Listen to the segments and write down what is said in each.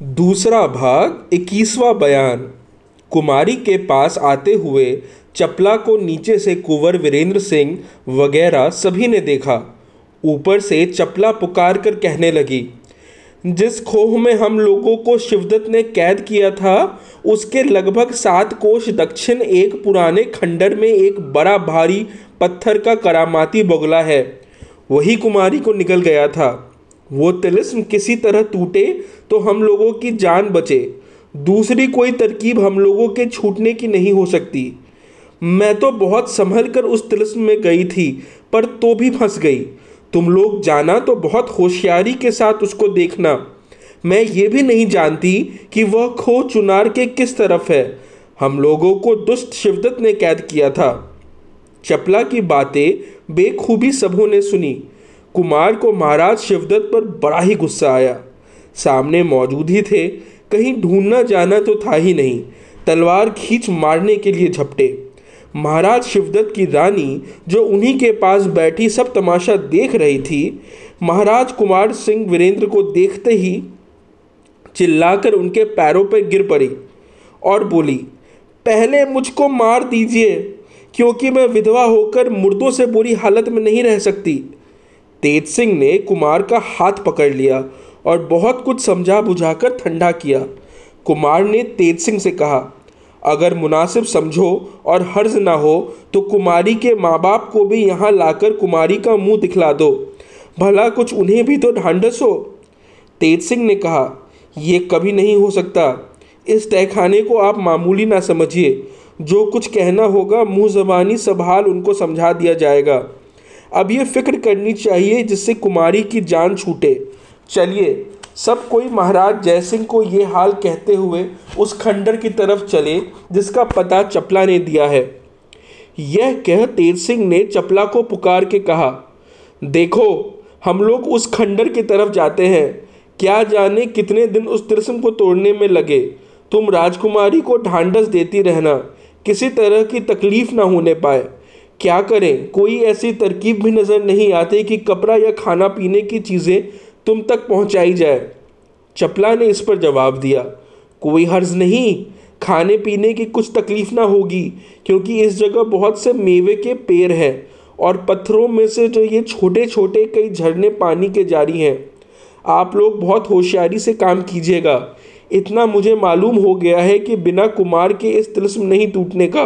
दूसरा भाग, इक्कीसवा बयान। कुमारी के पास आते हुए चपला को नीचे से कुंवर वीरेंद्र सिंह वगैरह सभी ने देखा। ऊपर से चपला पुकार कर कहने लगी, जिस खोह में हम लोगों को शिवदत्त ने कैद किया था, उसके लगभग सात कोष दक्षिण एक पुराने खंडर में एक बड़ा भारी पत्थर का करामाती बगला है। वही कुमारी को निकल गया था। वो तिलिस्म किसी तरह टूटे तो हम लोगों की जान बचे। दूसरी कोई तरकीब हम लोगों के छूटने की नहीं हो सकती। मैं तो बहुत संभल कर उस तिलिस्म में गई थी, पर तो भी फंस गई। तुम लोग जाना तो बहुत होशियारी के साथ उसको देखना। मैं ये भी नहीं जानती कि वह खो चुनार के किस तरफ़ है। हम लोगों को दुष्ट शिवदत्त ने कैद किया था। चपला की बातें बेखूबी सबों ने सुनी। कुमार को महाराज शिवदत्त पर बड़ा ही गुस्सा आया। सामने मौजूद ही थे, कहीं ढूंढना जाना तो था ही नहीं, तलवार खींच मारने के लिए झपटे। महाराज शिवदत्त की रानी, जो उन्हीं के पास बैठी सब तमाशा देख रही थी, महाराज कुमार सिंह वीरेंद्र को देखते ही चिल्लाकर उनके पैरों पर गिर पड़ी और बोली, पहले मुझको मार दीजिए, क्योंकि मैं विधवा होकर मुर्दों से बुरी हालत में नहीं रह सकती। तेज सिंह ने कुमार का हाथ पकड़ लिया और बहुत कुछ समझा बुझाकर ठंडा किया। कुमार ने तेज सिंह से कहा, अगर मुनासिब समझो और हर्ज ना हो तो कुमारी के माँ बाप को भी यहाँ लाकर कुमारी का मुँह दिखला दो। भला कुछ उन्हें भी तो ढांढस हो तेज सिंह ने कहा, ये कभी नहीं हो सकता। इस तहखाने को आप मामूली ना समझिए। जो कुछ कहना होगा मुँह जबानी सब हाल उनको समझा दिया जाएगा। अब ये फ़िक्र करनी चाहिए जिससे कुमारी की जान छूटे। चलिए, सब कोई महाराज जयसिंह को ये हाल कहते हुए उस खंडर की तरफ़ चले, जिसका पता चपला ने दिया है। यह कह तेज सिंह ने चपला को पुकार के कहा, देखो, हम लोग उस खंडर की तरफ़ जाते हैं। क्या जाने कितने दिन उस तिरसम को तोड़ने में लगे। तुम राजकुमारी को ढांढस देती रहना, किसी तरह की तकलीफ़ ना होने पाए। क्या करें? कोई ऐसी तरकीब भी नज़र नहीं आती कि कपड़ा या खाना पीने की चीज़ें तुम तक पहुंचाई जाए। चपला ने इस पर जवाब दिया, कोई हर्ज नहीं। खाने पीने की कुछ तकलीफ़ ना होगी, क्योंकि इस जगह बहुत से मेवे के पेड़ हैं और पत्थरों में से जो ये छोटे छोटे कई झरने पानी के जारी हैं। आप लोग बहुत होशियारी से काम कीजिएगा। इतना मुझे मालूम हो गया है कि बिना कुमार के इस तिलस्म नहीं टूटने का।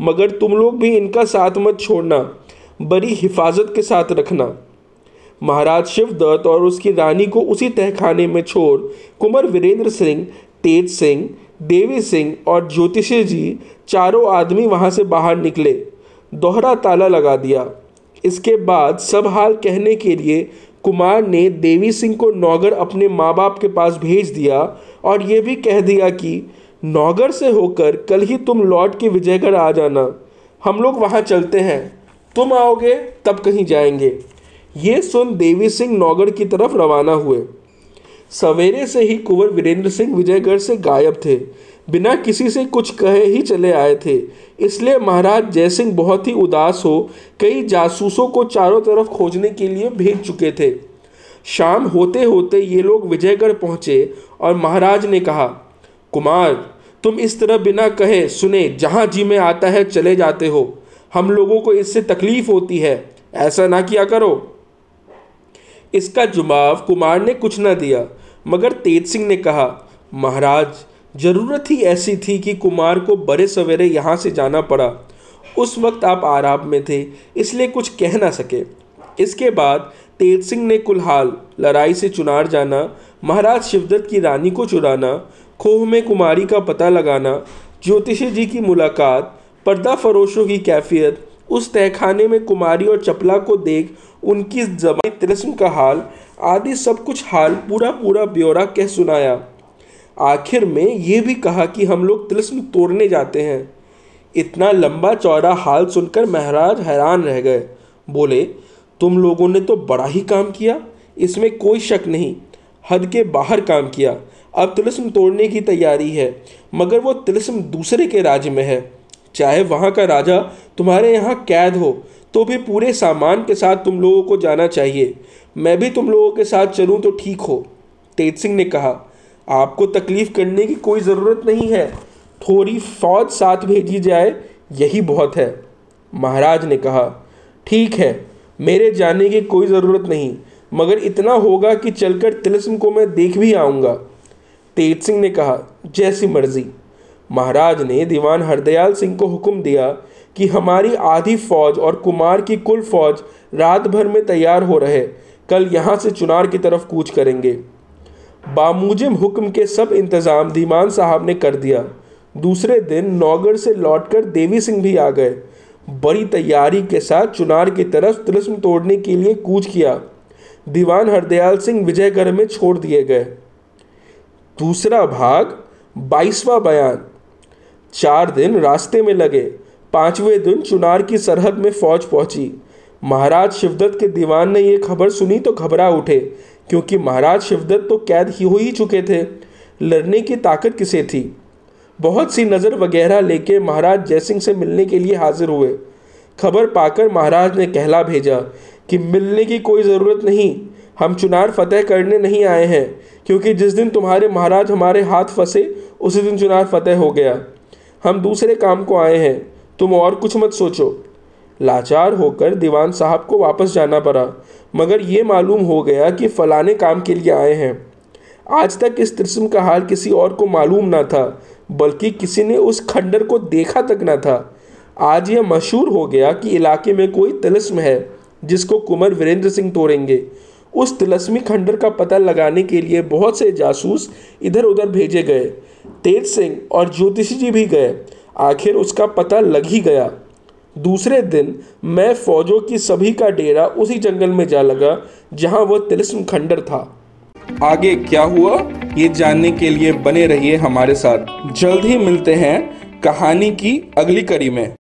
मगर तुम लोग भी इनका साथ मत छोड़ना, बड़ी हिफाजत के साथ रखना। महाराज शिवदत्त और उसकी रानी को उसी तहखाने में छोड़ कुंवर वीरेंद्र सिंह, तेज सिंह, देवी सिंह और ज्योतिषी जी चारों आदमी वहाँ से बाहर निकले। दोहरा ताला लगा दिया। इसके बाद सब हाल कहने के लिए कुमार ने देवी सिंह को नौगर अपने माँ बाप के पास भेज दिया और ये भी कह दिया कि नौगर से होकर कल ही तुम लौट के विजयगढ़ आ जाना। हम लोग वहाँ चलते हैं। तुम आओगे, तब कहीं जाएँगे। ये सुन देवी सिंह नौगढ़ की तरफ़ रवाना हुए। सवेरे से ही कुंवर वीरेंद्र सिंह विजयगढ़ से गायब थे। बिना किसी से कुछ कहे ही चले आए थे। इसलिए महाराज जयसिंह बहुत ही उदास हो कई जासूसों को चारों तरफ़ खोजने के लिए भेज चुके थे। शाम होते होते ये लोग विजयगढ़ पहुँचे और महाराज ने कहा कुमार, तुम इस तरह बिना कहे सुने जहाँ जी में आता है चले जाते हो। हम लोगों को इससे तकलीफ़ होती है। ऐसा ना किया करो। इसका जवाब कुमार ने कुछ ना दिया, मगर तेज सिंह ने कहा, महाराज, ज़रूरत ही ऐसी थी कि कुमार को बड़े सवेरे यहाँ से जाना पड़ा। उस वक्त आप आराम में थे, इसलिए कुछ कह ना सके। इसके बाद तेज सिंह ने कुलहाल, लड़ाई से चुनार जाना, महाराज शिवदत्त की रानी को चुराना, खोह में कुमारी का पता लगाना, ज्योतिषी जी की मुलाकात, पर्दा फरोशों की कैफियत, उस तहखाने में कुमारी और चपला को देख उनकी जबानी तिलस्म का हाल, आदि सब कुछ हाल पूरा पूरा ब्यौरा कह सुनाया। आखिर में ये भी कहा कि हम लोग तिलस्म तोड़ने जाते हैं। इतना लंबा चौड़ा हाल सुनकर महाराज हैरान रह गए। बोले तुम लोगों ने तो बड़ा ही काम किया, इसमें कोई शक नहीं। हद के बाहर काम किया। अब तिलस्म तोड़ने की तैयारी है, मगर वो तिलस्म दूसरे के राज्य में है। चाहे वहाँ का राजा तुम्हारे यहाँ कैद हो तो भी पूरे सामान के साथ तुम लोगों को जाना चाहिए। मैं भी तुम लोगों के साथ चलूँ तो ठीक हो, तेज सिंह ने कहा। आपको तकलीफ़ करने की कोई ज़रूरत नहीं है। थोड़ी फौज साथ भेजी जाए, यही बहुत है, महाराज ने कहा। ठीक है मेरे जाने की कोई ज़रूरत नहीं, मगर इतना होगा कि चलकर तिलस्म को मैं देख भी आऊँगा। तेज सिंह ने कहा, जैसी मर्ज़ी। महाराज ने दीवान हरदयाल सिंह को हुक्म दिया कि हमारी आधी फौज और कुमार की कुल फौज रात भर में तैयार हो रहे, कल यहाँ से चुनार की तरफ़ कूच करेंगे। बामुजिम हुक्म के सब इंतज़ाम दीवान साहब ने कर दिया। दूसरे दिन नौगढ़ से लौटकर देवी सिंह भी आ गए। बड़ी तैयारी के साथ चुनार की तरफ़ तिलस्म तोड़ने के लिए कूच किया। दीवान हरदयाल सिंह विजयगढ़ में छोड़ दिए गए। दूसरा भाग, बाईसवा बयान। चार दिन रास्ते में लगे। पाँचवें दिन चुनार की सरहद में फौज पहुँची। महाराज शिवदत्त के दीवान ने यह खबर सुनी तो घबरा उठे, क्योंकि महाराज शिवदत्त तो कैद ही हो ही चुके थे। लड़ने की ताकत किसे थी? बहुत सी नज़र वगैरह लेके महाराज जयसिंह से मिलने के लिए हाजिर हुए। खबर पाकर महाराज ने कहला भेजा कि मिलने की कोई ज़रूरत नहीं, हम चुनार फतेह करने नहीं आए हैं, क्योंकि जिस दिन तुम्हारे महाराज हमारे हाथ फंसे, उसी दिन चुनार फतेह हो गया। हम दूसरे काम को आए हैं, तुम और कुछ मत सोचो। लाचार होकर दीवान साहब को वापस जाना पड़ा, मगर ये मालूम हो गया कि फलाने काम के लिए आए हैं। आज तक इस तिरसम का हाल किसी और को मालूम ना था बल्कि किसी ने उस खंडर को देखा तक ना था। आज यह मशहूर हो गया कि इलाके में कोई तिलस्म है, जिसको कुंवर वीरेंद्र सिंह तोड़ेंगे। उस तिलस्मी खंडर का पता लगाने के लिए बहुत से जासूस इधर उधर भेजे गए। तेज सिंह और ज्योतिषी जी भी गए। आखिर उसका पता लग ही गया। दूसरे दिन मैं फौजों की सभी का डेरा उसी जंगल में जा लगा, जहाँ वह तिलस्म खंडर था। आगे क्या हुआ? ये जानने के लिए बने रहिए हमारे साथ। जल्द ही मिलते हैं कहानी की अगली कड़ी में।